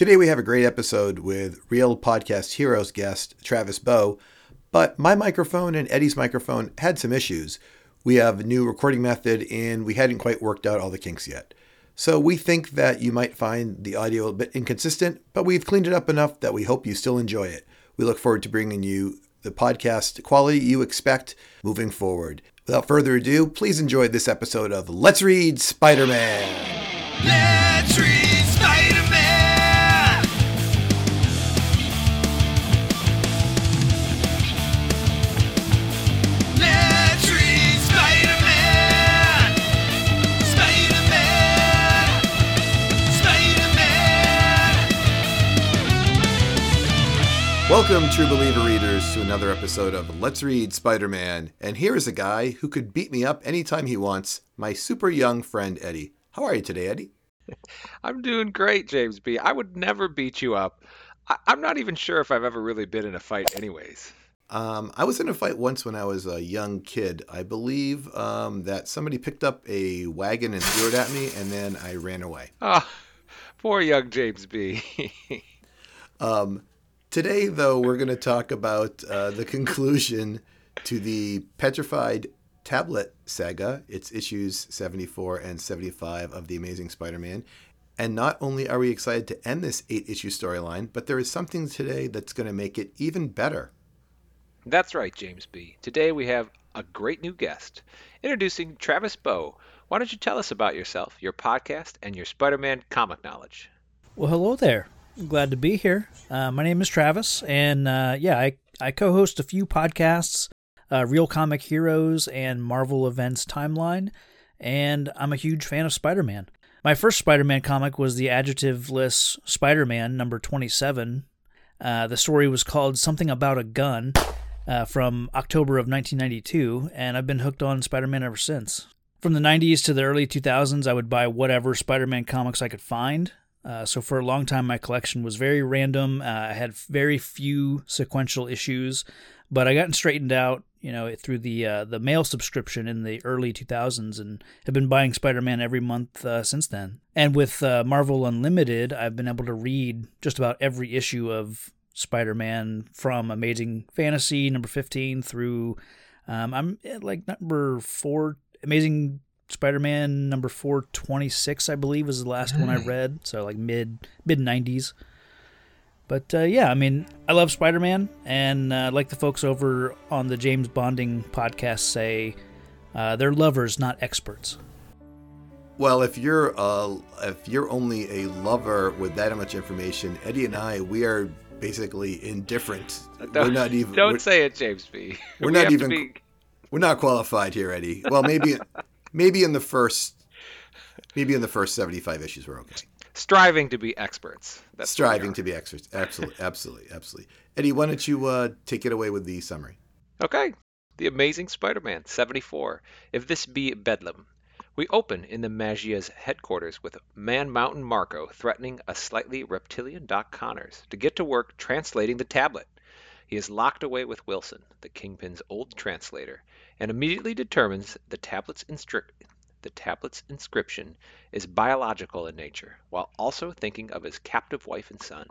Today we have a great episode with Real Podcast Heroes guest Travis Bow, but my microphone and Eddie's microphone had some issues. We have a new recording method and we hadn't quite worked out all the kinks yet. So we think that you might find the audio a bit inconsistent, but we've cleaned it up enough that we hope you still enjoy it. We look forward to bringing you the podcast quality you expect moving forward. Without further ado, please enjoy this episode of Let's Read Spider Man. Let's read Welcome, true believer readers, to another episode of Let's Read Spider Man. And here is a guy who could beat me up anytime he wants, my super young friend Eddie. How are you today, Eddie? I'm doing great, James B. I would never beat you up. I- I'm not even sure if I've ever really been in a fight, anyways. Um, I was in a fight once when I was a young kid. I believe um, that somebody picked up a wagon and threw it at me, and then I ran away. Ah, poor young James B. Um, today, though, we're going to talk about uh, the conclusion to the Petrified Tablet saga. It's issues 74 and 75 of The Amazing Spider Man. And not only are we excited to end this eight issue storyline, but there is something today that's going to make it even better. That's right, James B. Today we have a great new guest. Introducing Travis Bow. Why don't you tell us about yourself, your podcast, and your Spider-Man comic knowledge? Well, hello there. Glad to be here. Uh, my name is Travis, and uh, yeah, I, I co host a few podcasts uh, Real Comic Heroes and Marvel Events Timeline, and I'm a huge fan of Spider Man. My first Spider Man comic was the adjectiveless Spider Man number 27. Uh, the story was called Something About a Gun uh, from October of 1992, and I've been hooked on Spider Man ever since. From the 90s to the early 2000s, I would buy whatever Spider Man comics I could find. Uh, so for a long time, my collection was very random. Uh, I had very few sequential issues, but I gotten straightened out, you know, through the uh, the mail subscription in the early 2000s, and have been buying Spider-Man every month uh, since then. And with uh, Marvel Unlimited, I've been able to read just about every issue of Spider-Man from Amazing Fantasy number 15 through um, I'm like number four, Amazing Spider-Man number 426, I believe, was the last one I read. So like mid mid 90s. But uh, yeah, I mean, I love Spider-Man, and uh, like the folks over on the James Bonding podcast say, uh, they're lovers, not experts. Well, if you're uh, if you're only a lover with that much information, Eddie and I, we are basically indifferent. we're not even. Don't say it, James B. We're We not even- be- we're not qualified here, Eddie. Well, maybe maybe in the first maybe in the first seventy-five issues we're okay. striving to be experts. That's Striving to be experts. Absolutely, absolutely, absolutely. Eddie, why don't you uh, take it away with the summary? Okay. The Amazing Spider-Man 74. If this be Bedlam. We open in the Maggia's headquarters with Man Mountain Marco threatening a slightly reptilian Doc Connors to get to work translating the tablet. He is locked away with Wilson, the Kingpin's old translator, and immediately determines the tablet's the tablet's inscription is biological in nature, while also thinking of his captive wife and son.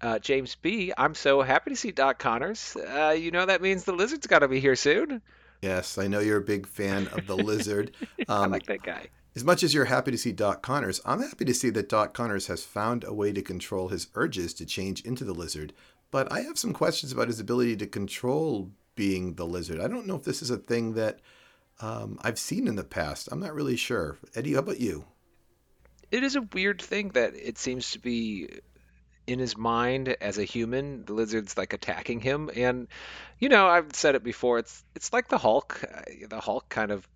Uh, James B., I'm so happy to see Doc Connors. Uh, you know that means the lizard's got to be here soon. Yes, I know you're a big fan of the lizard. I Um, like that guy. As much as you're happy to see Doc Connors, I'm happy to see that Doc Connors has found a way to control his urges to change into the lizard. But I have some questions about his ability to control being the lizard. I don't know if this is a thing that um, I've seen in the past. I'm not really sure. Eddie, how about you? It is a weird thing that it seems to be in his mind as a human. The lizard's like attacking him, and you know I've said it before. It's it's like the Hulk. Uh, The Hulk kind of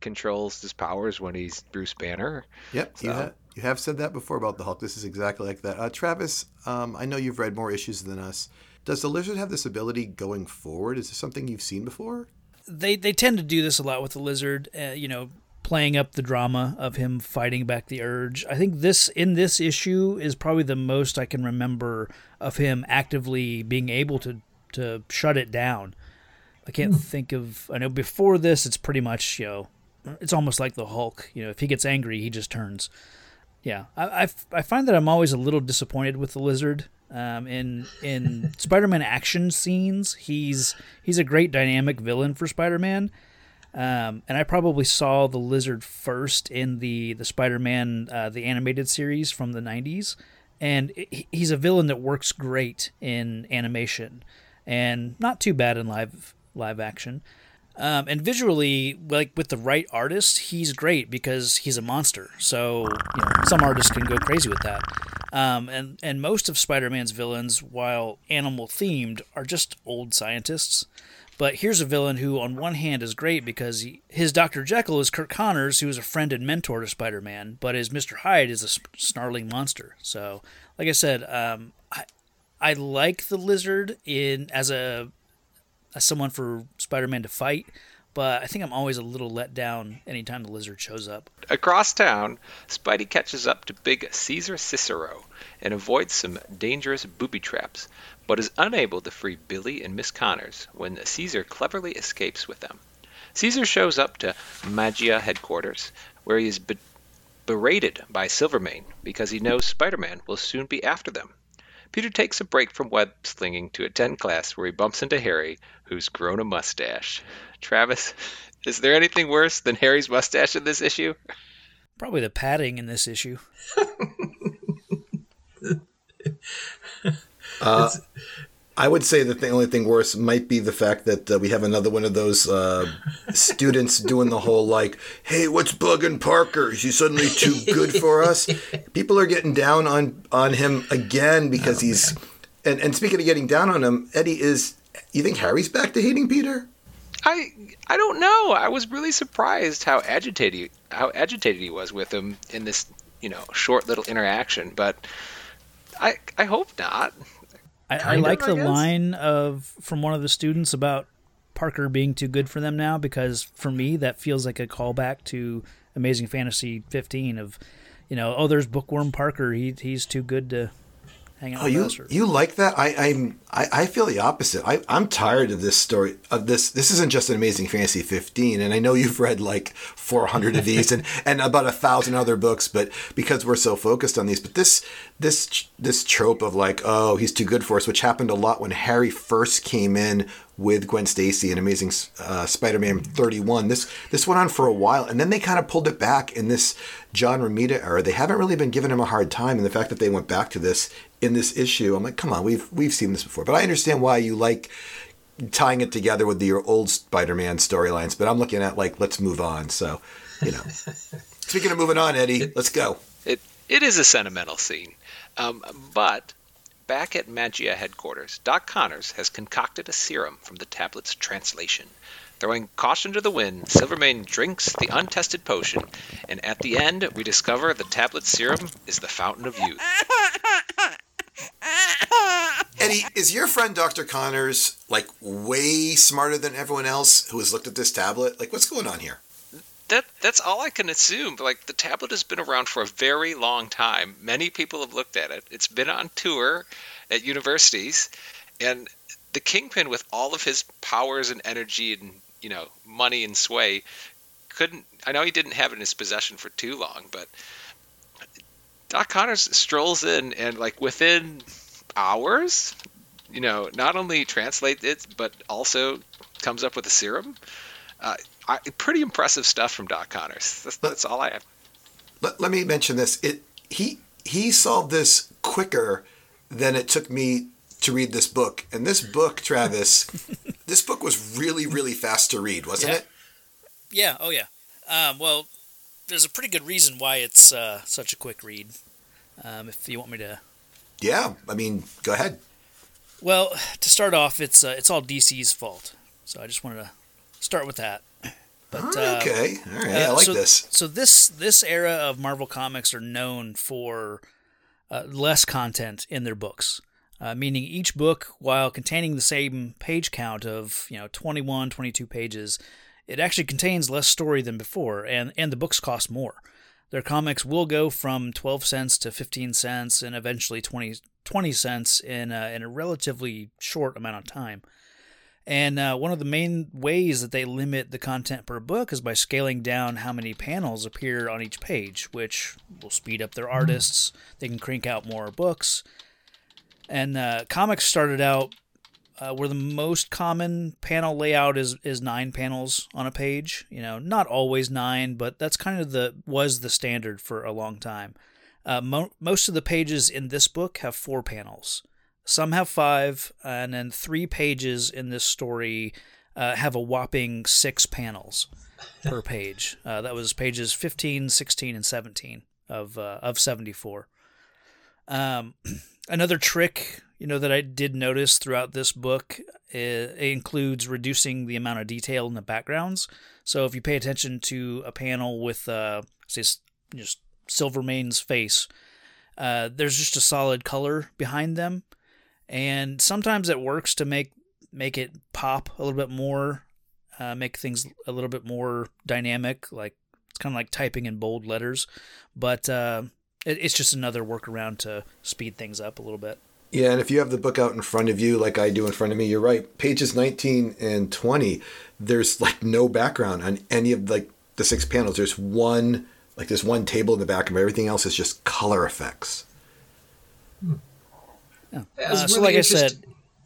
controls his powers when he's Bruce Banner. Yep, you, So- ha- you have said that before about the Hulk. This is exactly like that. Uh, Travis, um, I know you've read more issues than us. Does the lizard have this ability going forward? Is this something you've seen before? They they tend to do this a lot with the lizard. Uh, you know, playing up the drama of him fighting back the urge. I think this in this issue is probably the most I can remember of him actively being able to to shut it down. I can't think of. I know before this, it's pretty much you know, it's almost like the Hulk. You know, if he gets angry, he just turns. Yeah, I, I find that I'm always a little disappointed with the lizard. Um, in in Spider-Man action scenes, he's he's a great dynamic villain for Spider-Man. Um, and I probably saw the lizard first in the the Spider-Man uh, the animated series from the '90s, and he- he's a villain that works great in animation, and not too bad in live live action. Um, and visually, like with the right artist, he's great because he's a monster. So you know, some artists can go crazy with that. Um, and and most of Spider-Man's villains, while animal themed, are just old scientists. But here's a villain who, on one hand, is great because he, his Dr. Jekyll is Curt Connors, who is a friend and mentor to Spider Man, but his Mr. Hyde is a snarling monster. So, like I said, um, I, I like the lizard in as a someone for Spider Man to fight, but I think I'm always a little let down anytime the lizard shows up. Across town, Spidey catches up to big Caesar Cicero and avoids some dangerous booby traps, but is unable to free Billy and Miss Connors when Caesar cleverly escapes with them. Caesar shows up to Maggia headquarters, where he is be- berated by Silvermane because he knows Spider-Man will soon be after them. Peter takes a break from web slinging to attend class where he bumps into Harry, who's grown a mustache. Travis, is there anything worse than Harry's mustache in this issue? Probably the padding in this issue. Uh, I would say that the only thing worse might be the fact that uh, we have another one of those uh, students doing the whole like, "Hey, what's bugging Parker? Is he suddenly too good for us?" People are getting down on on him again because he's. And and speaking of getting down on him, Eddie is. You think Harry's back to hating Peter? I I don't know. I was really surprised how agitated how agitated he was with him in this you know short little interaction. But I I hope not. I, I Kind of, like I the line of from one of the students about Parker being too good for them now because for me that feels like a callback to Amazing Fantasy 15 of you know oh there's Bookworm Parker. He he's too good to hang out Oh, with you us or- you like that? I I'm I, I feel the opposite. I I'm tired of this story of this. This isn't just an Amazing Fantasy 15, and I know you've read like 400 of these and and about a thousand other books, but because we're so focused on these, but this this this trope of like oh he's too good for us, which happened a lot when Harry first came in with Gwen Stacy and Amazing uh, Spider-Man 31. This this went on for a while, and then they kind of pulled it back in this John Romita era. They haven't really been giving him a hard time, and the fact that they went back to this in this issue, I'm like, come on, we've we've seen this before. But I understand why you like tying it together with your old Spider-Man storylines. But I'm looking at like, let's move on. So, you know. Speaking of moving on, Eddie, let's go. It it is a sentimental scene, um, but back at Maggia headquarters, Doc Connors has concocted a serum from the tablet's translation. Throwing caution to the wind, Silvermane drinks the untested potion, and at the end, we discover the tablet serum is the fountain of youth. Eddie, is your friend Dr. Connors like way smarter than everyone else who has looked at this tablet? Like, what's going on here? That that's all I can assume. Like the tablet has been around for a very long time. Many people have looked at it. It's been on tour at universities, and the Kingpin, with all of his powers and energy and you know money and sway, couldn't. I know he didn't have it in his possession for too long, but Doc Connors strolls in and like within hours, you know, not only translates it but also comes up with a serum. Uh, I, pretty impressive stuff from Doc Connors. That's, that's all I have. Let, let me mention this. It he he solved this quicker than it took me to read this book. And this book, Travis, this book was really really fast to read, wasn't Yeah. it? Yeah, oh yeah. Um, well, there's a pretty good reason why it's uh, such a quick read. Um, if you want me to, Yeah. I mean, go ahead. well, to start off, it's uh, it's all DC's fault. So I just wanted to start with that. But uh, okay. All right. I Uh, like so, this. So this this era of Marvel comics are known for uh, less content in their books, uh, meaning each book, while containing the same page count of you know 21, 22 pages, it actually contains less story than before, and and the books cost more. Their comics will go from 12 cents to 15 cents and eventually 20, 20 cents in a, in a relatively short amount of time. And uh, one of the main ways that they limit the content per book is by scaling down how many panels appear on each page, which will speed up their artists. They can crank out more books. And uh, comics started out uh, where the most common panel layout is is nine panels on a page. You know, not always nine, but that's kind of the was the standard for a long time. Uh, mo- most of the pages in this book have four panels. Some have five, and then three pages in this story uh, have a whopping six panels per page. Uh, that was pages 15, 16, and 17 of uh, of 74. Um, another trick, you know, that I did notice throughout this book uh, includes reducing the amount of detail in the backgrounds. So if you pay attention to a panel with, uh, say, just Silvermane's face, uh, there's just a solid color behind them, and sometimes it works to make make it pop a little bit more, uh, make things a little bit more dynamic. Like it's kind of like typing in bold letters, but uh, it, it's just another workaround to speed things up a little bit. Yeah, and if you have the book out in front of you, like I do in front of me, you're right. Pages 19 and 20, there's like no background on any of like the six panels. There's one, like there's one table in the back, and everything else is just color effects. Yeah. That was Uh, so, like I said,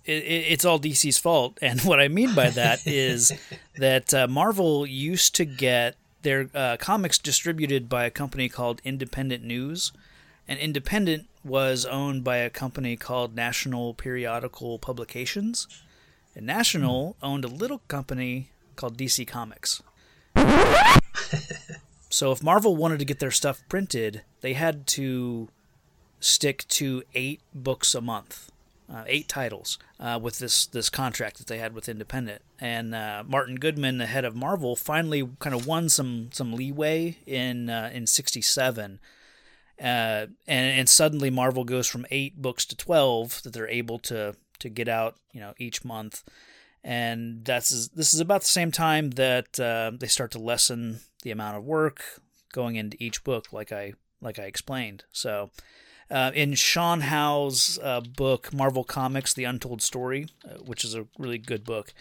it, it, it's all DC's fault, and what I mean by that is that uh, Marvel used to get their uh, comics distributed by a company called Independent News, and Independent was owned by a company called National Periodical Publications, and National owned a little company called DC Comics. so if Marvel wanted to get their stuff printed, they had to stick to eight books a month, uh, eight titles, uh, with this this contract that they had with Independent. And uh, Martin Goodman, the head of Marvel, finally kind of won some some leeway in uh, in '67. Uh, and and suddenly Marvel goes from eight books to twelve that they're able to to get out, you know, each month, and that's this is about the same time that uh, they start to lessen the amount of work going into each book, like I like I explained. So, uh, in Sean Howe's uh, book Marvel Comics: The Untold Story, uh, which is a really good book,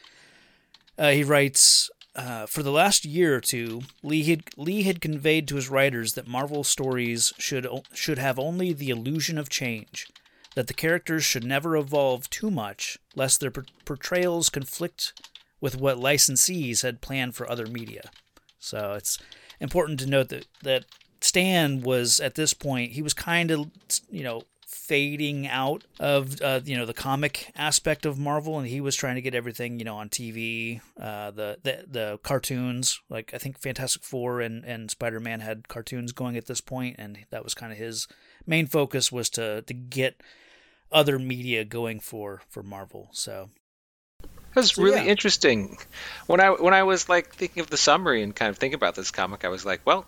uh, he writes. Uh, for the last year or two, Lee had, Lee had conveyed to his writers that Marvel stories should should have only the illusion of change, that the characters should never evolve too much, lest their por- portrayals conflict with what licensees had planned for other media. So it's important to note that that Stan was at this point he was kind of you know fading out of uh, you know the comic aspect of Marvel, and he was trying to get everything you know on TV, uh, the, the the cartoons. Like I think Fantastic Four and and Spider Man had cartoons going at this point, and that was kind of his main focus was to to get other media going for for Marvel. So That's So, really yeah. interesting. When I when I was like thinking of the summary and kind of thinking about this comic, I was like, well,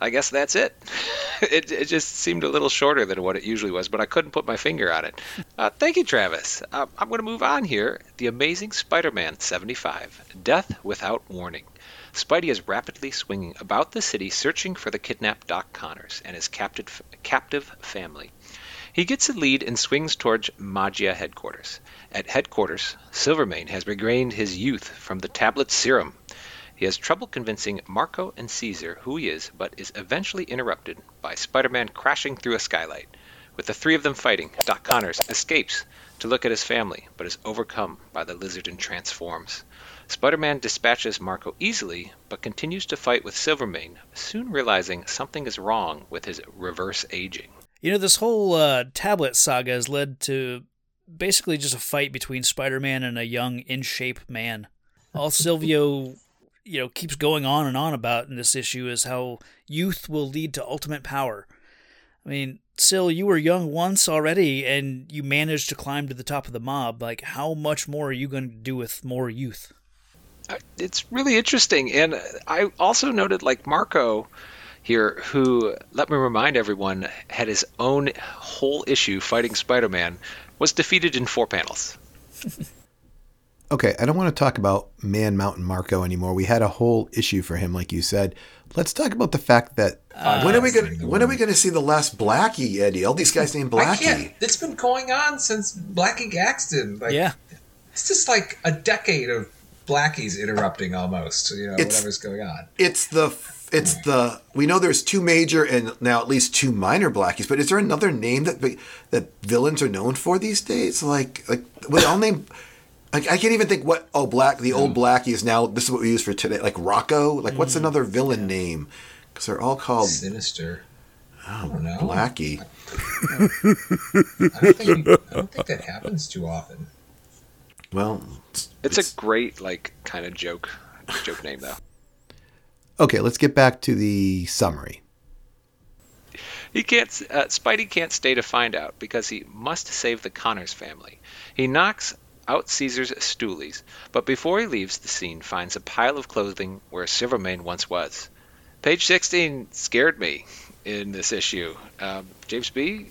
I guess that's it. it it just seemed a little shorter than what it usually was, but I couldn't put my finger on it. Uh, thank you, Travis. Uh, I'm going to move on here. The Amazing Spider-Man 75: Death Without Warning. Spidey is rapidly swinging about the city searching for the kidnapped Doc Connors and his captive captive family. He gets a lead and swings towards Maggia headquarters. At headquarters, Silvermane has regained his youth from the tablet serum. He has trouble convincing Marco and Caesar who he is, but is eventually interrupted by Spider Man crashing through a skylight. With the three of them fighting, Doc Connors escapes to look at his family, but is overcome by the lizard and transforms. Spider Man dispatches Marco easily, but continues to fight with Silvermane, soon realizing something is wrong with his reverse aging. You know, this whole uh, tablet saga has led to basically just a fight between Spider Man and a young, in shape man. All Silvio, you know, keeps going on and on about in this issue is how youth will lead to ultimate power. I mean, Sil, you were young once already, and you managed to climb to the top of the mob. Like, how much more are you going to do with more youth? Uh, it's really interesting. And I also noted, like, Marco here, who, let me remind everyone, had his own whole issue fighting Spider Man, was defeated in four panels. Okay, I don't want to talk about Man Mountain Marco anymore. We had a whole issue for him, like you said. Let's talk about the fact that uh, when are we going to when are we going to see the last Blackie, Eddie? All these guys named I Blackie. can't. It's been going on since Blackie Gaxton. Like, Yeah. It's just like a decade of Blackies interrupting almost. You know, It's- whatever's going on. It's the it's the we know there's two major and now at least two minor blackies, but is there another name that that villains are known for these days? Like like we all name. Like I can't even think what oh black the old blackie is now. This is what we use for today. Like Rocco. Like what's another villain name? Because they're all called Sinister. I don't know. Blackie. I don't, think, I don't think that happens too often. Well, It's a great like kind of joke joke name though. okay. Let's get back to the summary. He can't. Uh, Spidey can't stay to find out because he must save the Connors family. He knocks out Caesar's stoolies, but before he leaves the scene, finds a pile of clothing where Silvermane once was. Page 16 scared me in this issue. Um, James B.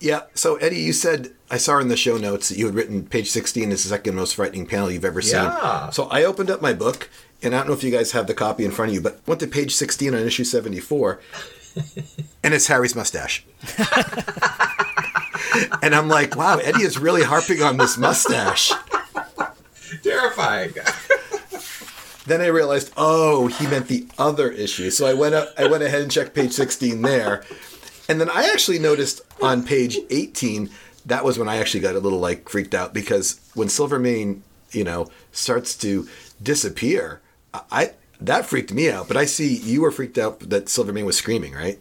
Yeah. So Eddie, you said I saw in the show notes that you had written page 16 is the second most frightening panel you've ever seen. Yeah. So I opened up my book, and I don't know if you guys have the copy in front of you, but went to page 16 on issue 74, and it's Harry's mustache. and I'm like, wow, Eddie is really harping on this mustache. Terrifying. Then I realized, oh, he meant the other issue. So I went up, I went ahead and checked page 16 there. And then I actually noticed on page 18, that was when I actually got a little like freaked out because when Silvermane, you know, starts to disappear, I that freaked me out. But I see you were freaked out that Silvermane was screaming, right?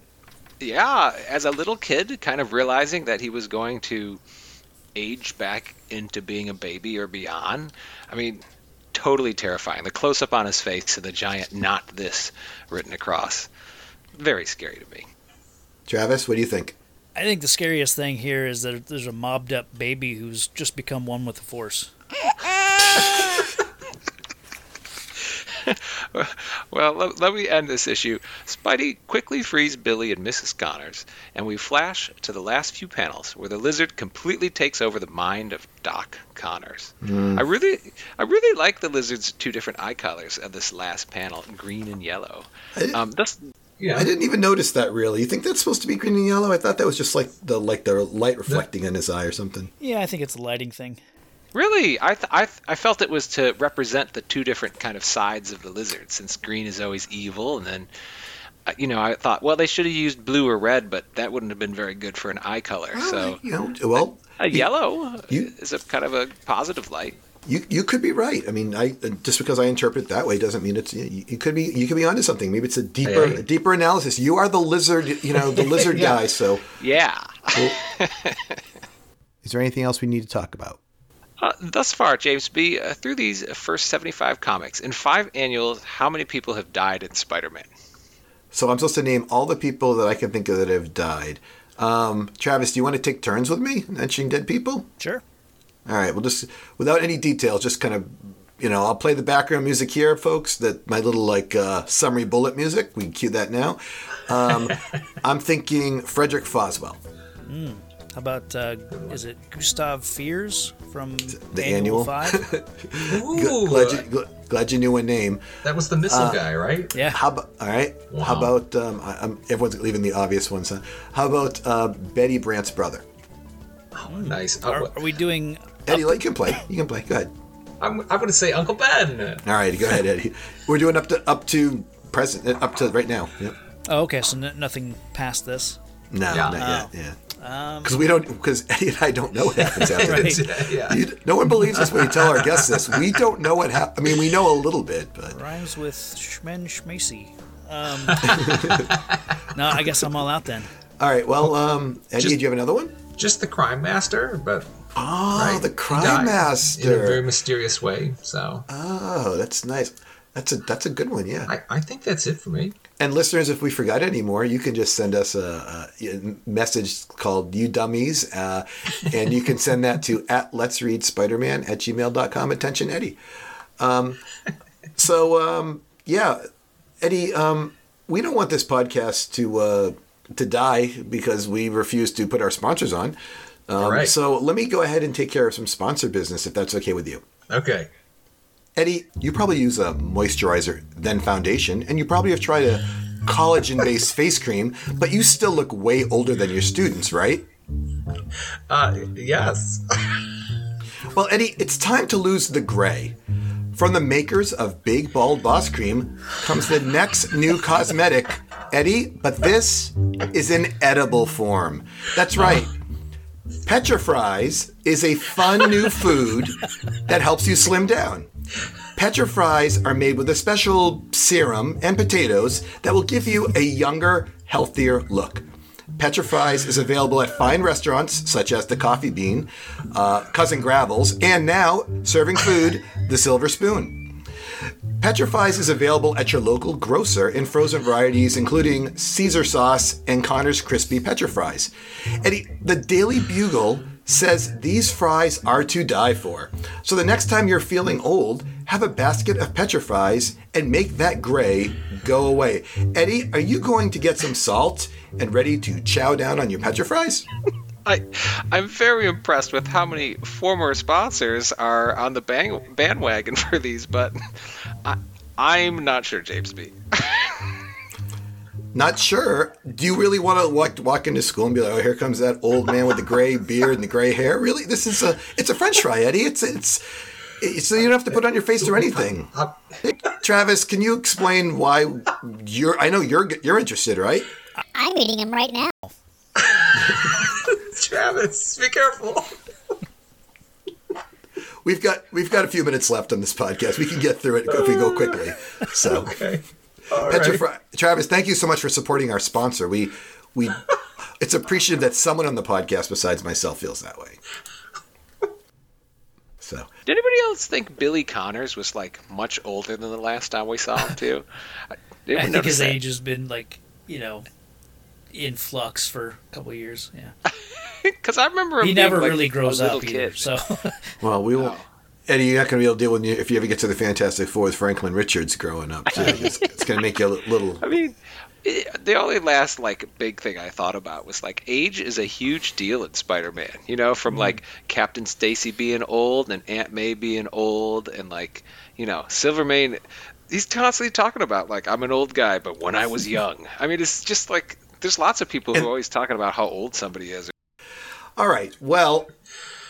Yeah, as a little kid, kind of realizing that he was going to age back into being a baby or beyond. I mean, totally terrifying. The close up on his face and the giant "not this" written across. Very scary to me. Travis, what do you think? I think the scariest thing here is that there's a mobbed up baby who's just become one with the force. Well, let, let me end this issue. Spidey quickly frees Billy and Mrs. Connors, and we flash to the last few panels where the lizard completely takes over the mind of Doc Connors. I really, I really like the lizard's two different eye colors of this last panel, green and yellow. Um, this, Yeah. I didn't even notice that really. You think that's supposed to be green and yellow? I thought that was just like the like the light reflecting in his eye or something. Yeah, I think it's a lighting thing. Really, I, th- I, th- I felt it was to represent the two different kind of sides of the lizard, since green is always evil, and then, uh, you know, I thought, well, they should have used blue or red, but that wouldn't have been very good for an eye color. So you know, well, a yellow you- is a kind of a positive light. You you could be right. I mean, I just because I interpret it that way doesn't mean it's you, you could be you could be onto something. Maybe it's a deeper Hey, hey. a deeper analysis. You are the lizard, you know, the lizard Yeah. guy. So, Yeah. is there anything else we need to talk about? Uh, thus far, James B., uh, through these first 75 comics, in five annuals, how many people have died in Spider-Man? So I'm supposed to name all the people that I can think of that have died. Um, Travis, do you want to take turns with me mentioning dead people? Sure. All right. Well, just without any details, just kind of, you know, I'll play the background music here, folks. That my little like uh, summary bullet music. We can cue that now. Um, I'm thinking Frederick Foswell. How about uh, is it Gustav Fiers from The annual? Five? Ooh, Glad you, gl- glad you knew a name. that was the missile guy, right? yeah. How about all right? How about um, I, I'm, everyone's leaving the obvious ones. Huh? How about uh, Betty Brant's brother? Nice. Are, Uh, are we doing? Eddie, you can play. You can play. Go ahead. I'm, I'm going to say Uncle Ben. All right, go ahead, Eddie. We're doing up to up to present up to right now. Yep. Oh, okay. So n- nothing past this. No, Yeah. not yet. Yeah. Because we don't. Because Eddie and I don't know what happens after Right. this. yeah. You, no one believes us when we tell our guests this. We don't know what happened. I mean, we know a little bit, but Rhymes with Shmen Schmacy. Um, no, I guess I'm all out then. all right. Well, um, Eddie, Just- do you have another one? Just the crime master, but Oh, right? the crime Master. in a very mysterious way. So Oh, that's nice. That's a that's a good one. Yeah. I, I think that's it for me. And listeners, if we forgot any more, you can just send us a, a message called You Dummies, uh, and you can send that to at Let's Read Spider-Man at gmail.com. Attention, Eddie. Um, so, um, yeah, Eddie, um, we don't want this podcast to uh, to die because we refuse to put our sponsors on. Um, All right. So let me go ahead and take care of some sponsor business if that's okay with you. Okay. Eddie, you probably use a moisturizer, then foundation, and you probably have tried a collagen based face cream, but you still look way older than your students, right? Uh, yes. Well, Eddie, it's time to lose the gray. From the makers of Big Bald Boss Cream comes the next new cosmetic, Eddie, but this is in edible form. That's right. Petrifries is a fun new food that helps you slim down. Petrifries are made with a special serum and potatoes that will give you a younger, healthier look. Petrifries is available at fine restaurants such as the Coffee Bean, uh, Cousin Gravels, and now serving food, the Silver Spoon. Petrifies is available at your local grocer in frozen varieties, including Caesar sauce and Connor's crispy Petrifries. Eddie, the Daily Bugle says these fries are to die for. So the next time you're feeling old, have a basket of Petrifries and make that gray go away. Eddie, are you going to get some salt and ready to chow down on your Petrifries? I, I'm very impressed with how many former sponsors are on the bang, bandwagon for these, but I, I'm not sure, James B. Not sure. Do you really want to walk, walk into school and be like, "Oh, here comes that old man with the gray beard and the gray hair"? Really, this is a it's a French fry, Eddie. It's it's, it's so you don't have to put on your face or anything. Travis, can you explain why you're? I know you're you're interested, right? I'm eating him right now. Travis, be careful. We've got we've got a few minutes left on this podcast. We can get through it if we go quickly. So, Okay. All Petra right. Travis, thank you so much for supporting our sponsor. We we it's appreciative that someone on the podcast besides myself feels that way. So. Did anybody else think Billy Connors was like much older than the last time we saw him too? I, I think his age has been like you know in flux for a couple of years. Yeah, because I remember him he being, never like, really grows little up either. kid. So Well, we will. Eddie, you're not going to be able to deal with you if you ever get to the Fantastic Four with Franklin Richards growing up. Too. It's, it's going to make you a little. I mean, the only last like big thing I thought about was like age is a huge deal in Spider-Man. You know, from mm-hmm. like Captain Stacy being old and Aunt May being old, and like you know Silvermane. He's constantly talking about like I'm an old guy, but when I was young. I mean, it's just like there's lots of people who are always talking about how old somebody is. All right. Well,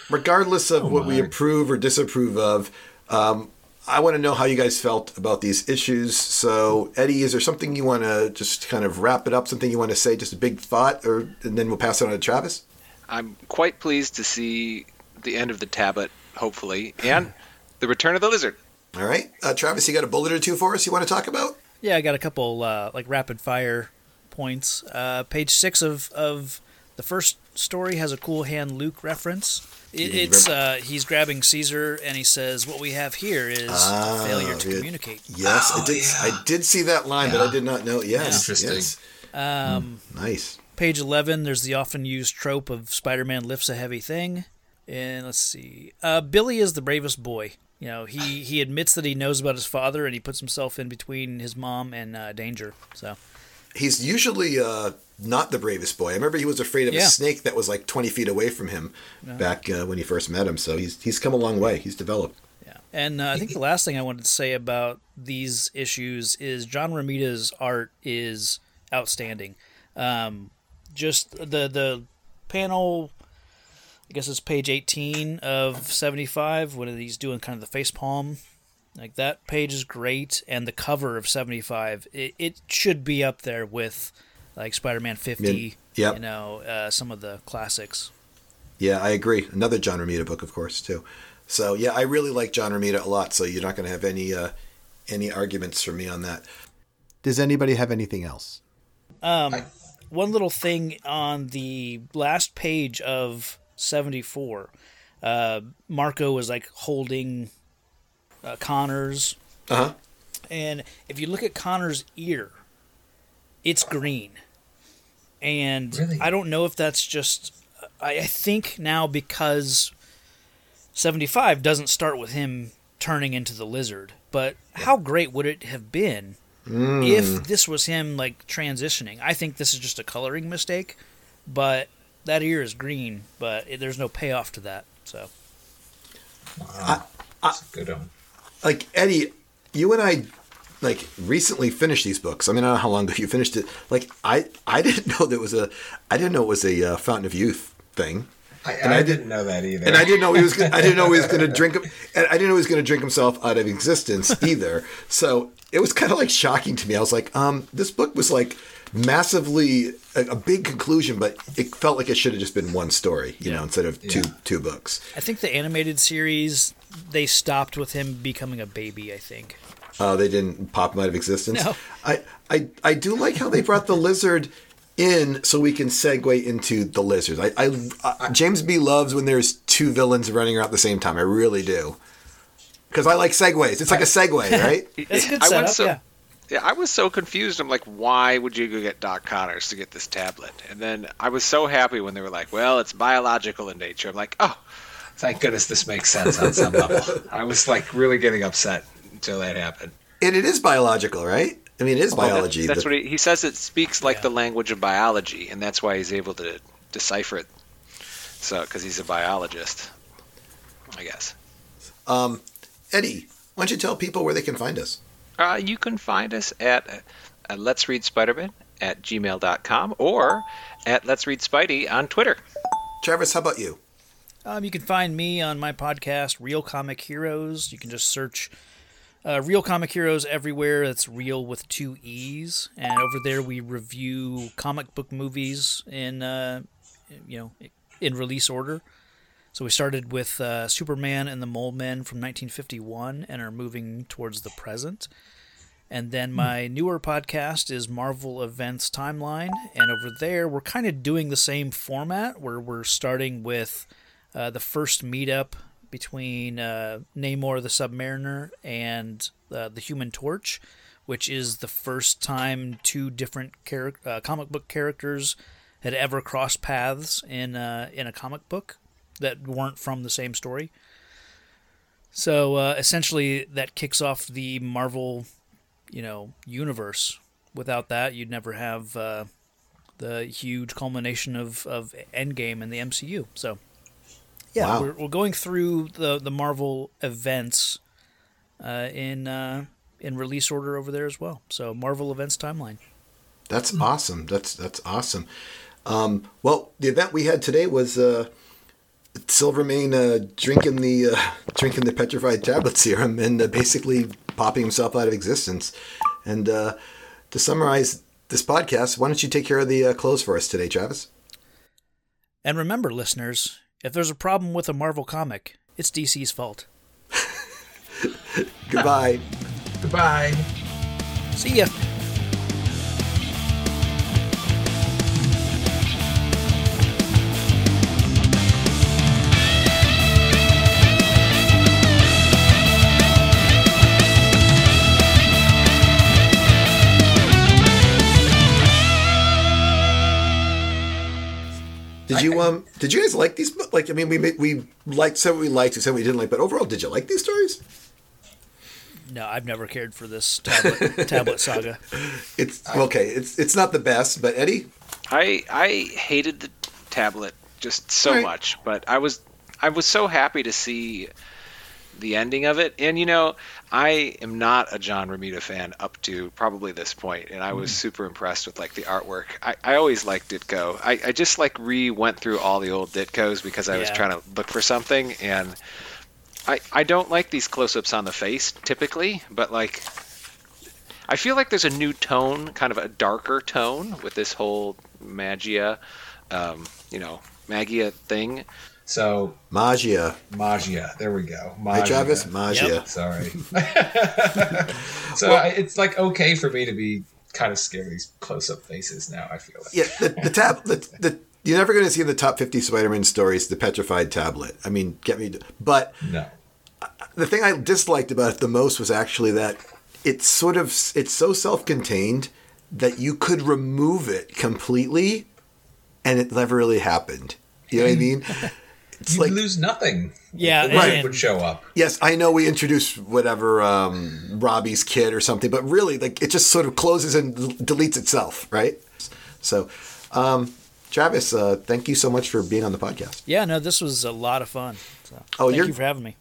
regardless of what we approve or disapprove of, um, I want to know how you guys felt about these issues. So, Eddie, is there something you want to just kind of wrap it up? Something you want to say? Just a big thought, or and then we'll pass it on to Travis. I'm quite pleased to see the end of the Tablet, hopefully, and the return of the lizard. All right, uh, Travis, you got a bullet or two for us you want to talk about? yeah, I got a couple uh, like rapid fire points. Uh, page six of of the first story has a cool hand Luke reference. It, it's uh, he's grabbing Caesar and he says, "What we have here is Ah, a failure to good. communicate." Yes, I Oh, did. yeah. I did see that line, but I did not know. Yes, Interesting. yes. Um, Nice. Page 11, there's the often used trope of Spider Man lifts a heavy thing. And let's see. Uh, Billy is the bravest boy. You know, he, he admits that he knows about his father and he puts himself in between his mom and uh, danger. So, He's usually uh, not the bravest boy. I remember he was afraid of a snake that was like 20 feet away from him back uh, when he first met him. So he's he's come a long way. He's developed. yeah. And uh, I think the last thing I wanted to say about these issues is John Romita's art is outstanding. Um, just the the panel, I guess it's page 18 of 75 when he's doing kind of the face palm. Like that page is great, and the cover of 75, it, it should be up there with like Spider-Man 50. Yep. You know, uh, some of the classics. Yeah, I agree. Another John Romita book, of course, too. So yeah, I really like John Romita a lot. So you're not going to have any uh, any arguments from me on that. Does anybody have anything else? Um, one little thing on the last page of 74, uh, Marco was like holding uh, Connor's, Uh huh. and if you look at Connor's ear, it's green. And Really? I don't know if that's just. I, I think now because 75 doesn't start with him turning into the lizard, but how great would it have been if this was him like transitioning? I think this is just a coloring mistake, but that ear is green, but it, there's no payoff to that. So Wow. That's a good one. Like Eddie, you and I like recently finished these books. I mean, I don't know how long ago you finished it. Like I, I didn't know there was a, I didn't know it was a uh, Fountain of Youth thing. I, And I, I did- didn't know that either. and I didn't know he was. Gonna, I didn't know he was going to drink. And I didn't know he was going to drink himself out of existence either. So it was kind of like shocking to me. I was like, um, this book was like massively a, a big conclusion, but it felt like it should have just been one story, you know, instead of two Yeah. two books. I think the animated series they stopped with him becoming a baby. I think. Oh, they didn't pop him out of existence. No. I, I I do like how they brought the lizard in so we can segue into the lizards. I, I, I James B loves when there's two villains running around at the same time. I really do. Because I like segues. It's like a segue, right? That's a good I went setup. so- yeah. Yeah, I was so confused. I'm like, why would you go get Doc Connors to get this tablet? And then I was so happy when they were like, well, it's biological in nature. I'm like, oh, Thank goodness this makes sense on some level. I was like really getting upset until that happened. and it is biological, right? I mean, it is biology. That's The- what he, he says. It speaks like Yeah. the language of biology, and that's why he's able to decipher it. So, because he's a biologist, I guess. um, Eddie, why don't you tell people where they can find us? Uh, you can find us at uh, Let's Read Spider-Man at gmail.com or at Let's Read Spidey on Twitter. Travis, how about you? Um, you can find me on my podcast, Real Comic Heroes. You can just search uh, Real Comic Heroes everywhere. It's real with two E's. And over there, we review comic book movies in, uh, you know, in release order. So we started with uh, Superman and the Mole Men from 1951 and are moving towards the present. And then my newer podcast is Marvel Events Timeline. And over there, we're kind of doing the same format where we're starting with uh, the first meetup between uh, Namor the Submariner and uh, the Human Torch, which is the first time two different char- uh, comic book characters had ever crossed paths in uh, in a comic book that weren't from the same story. So uh, essentially, that kicks off the Marvel, you know, universe. Without that, you'd never have uh, the huge culmination of, of Endgame and the MCU. So, yeah, Wow. we're, we're going through the the Marvel events uh, in uh, in release order over there as well. So, Marvel events timeline. That's awesome. That's that's awesome. Um, well, the event we had today was uh, Silvermane uh, drinking the uh, drinking the petrified tablet serum and uh, basically popping himself out of existence. And uh, to summarize this podcast, why don't you take care of the uh, close for us today, Travis? And remember, listeners, if there's a problem with a Marvel comic, it's DC's fault. Goodbye. Goodbye. See ya. Did you um? Did you guys like these? bo- Like, I mean, we we liked some we liked, some we didn't like, but overall, did you like these stories? No, I've never cared for this tablet tablet saga. It's okay. It's it's not the best, but Eddie, I I hated the tablet just so Right. much, but I was I was so happy to see the ending of it. And you know, I am not a John Romita fan up to probably this point, and I was super impressed with like the artwork. I, I always liked Ditko. I, I just like re went through all the old Ditkos because I was trying to look for something and I, I don't like these close-ups on the face typically, but like I feel like there's a new tone, kind of a darker tone with this whole maggia, um, you know, maggia thing. So Maggia. Maggia, there we go. Hey, Maggia. Travis, Maggia. Yep. Sorry. so I, it's like okay for me to be kind of scared of these close-up faces now. I feel like. Yeah, the, the tab, the, the you're never going to see in the top 50 Spider-Man stories the petrified tablet. I mean, get me. But No. the thing I disliked about it the most was actually that it's sort of it's so self-contained that you could remove it completely, and it never really happened. You know what I mean? It's You like lose nothing. Yeah, The wizard and- would show up. yes, I know we introduced whatever um, Robbie's kid or something, but really, like it just sort of closes and deletes itself, right? So, um, Travis, uh, thank you so much for being on the podcast. Yeah, no, this was a lot of fun. So Oh, thank you're- you for having me.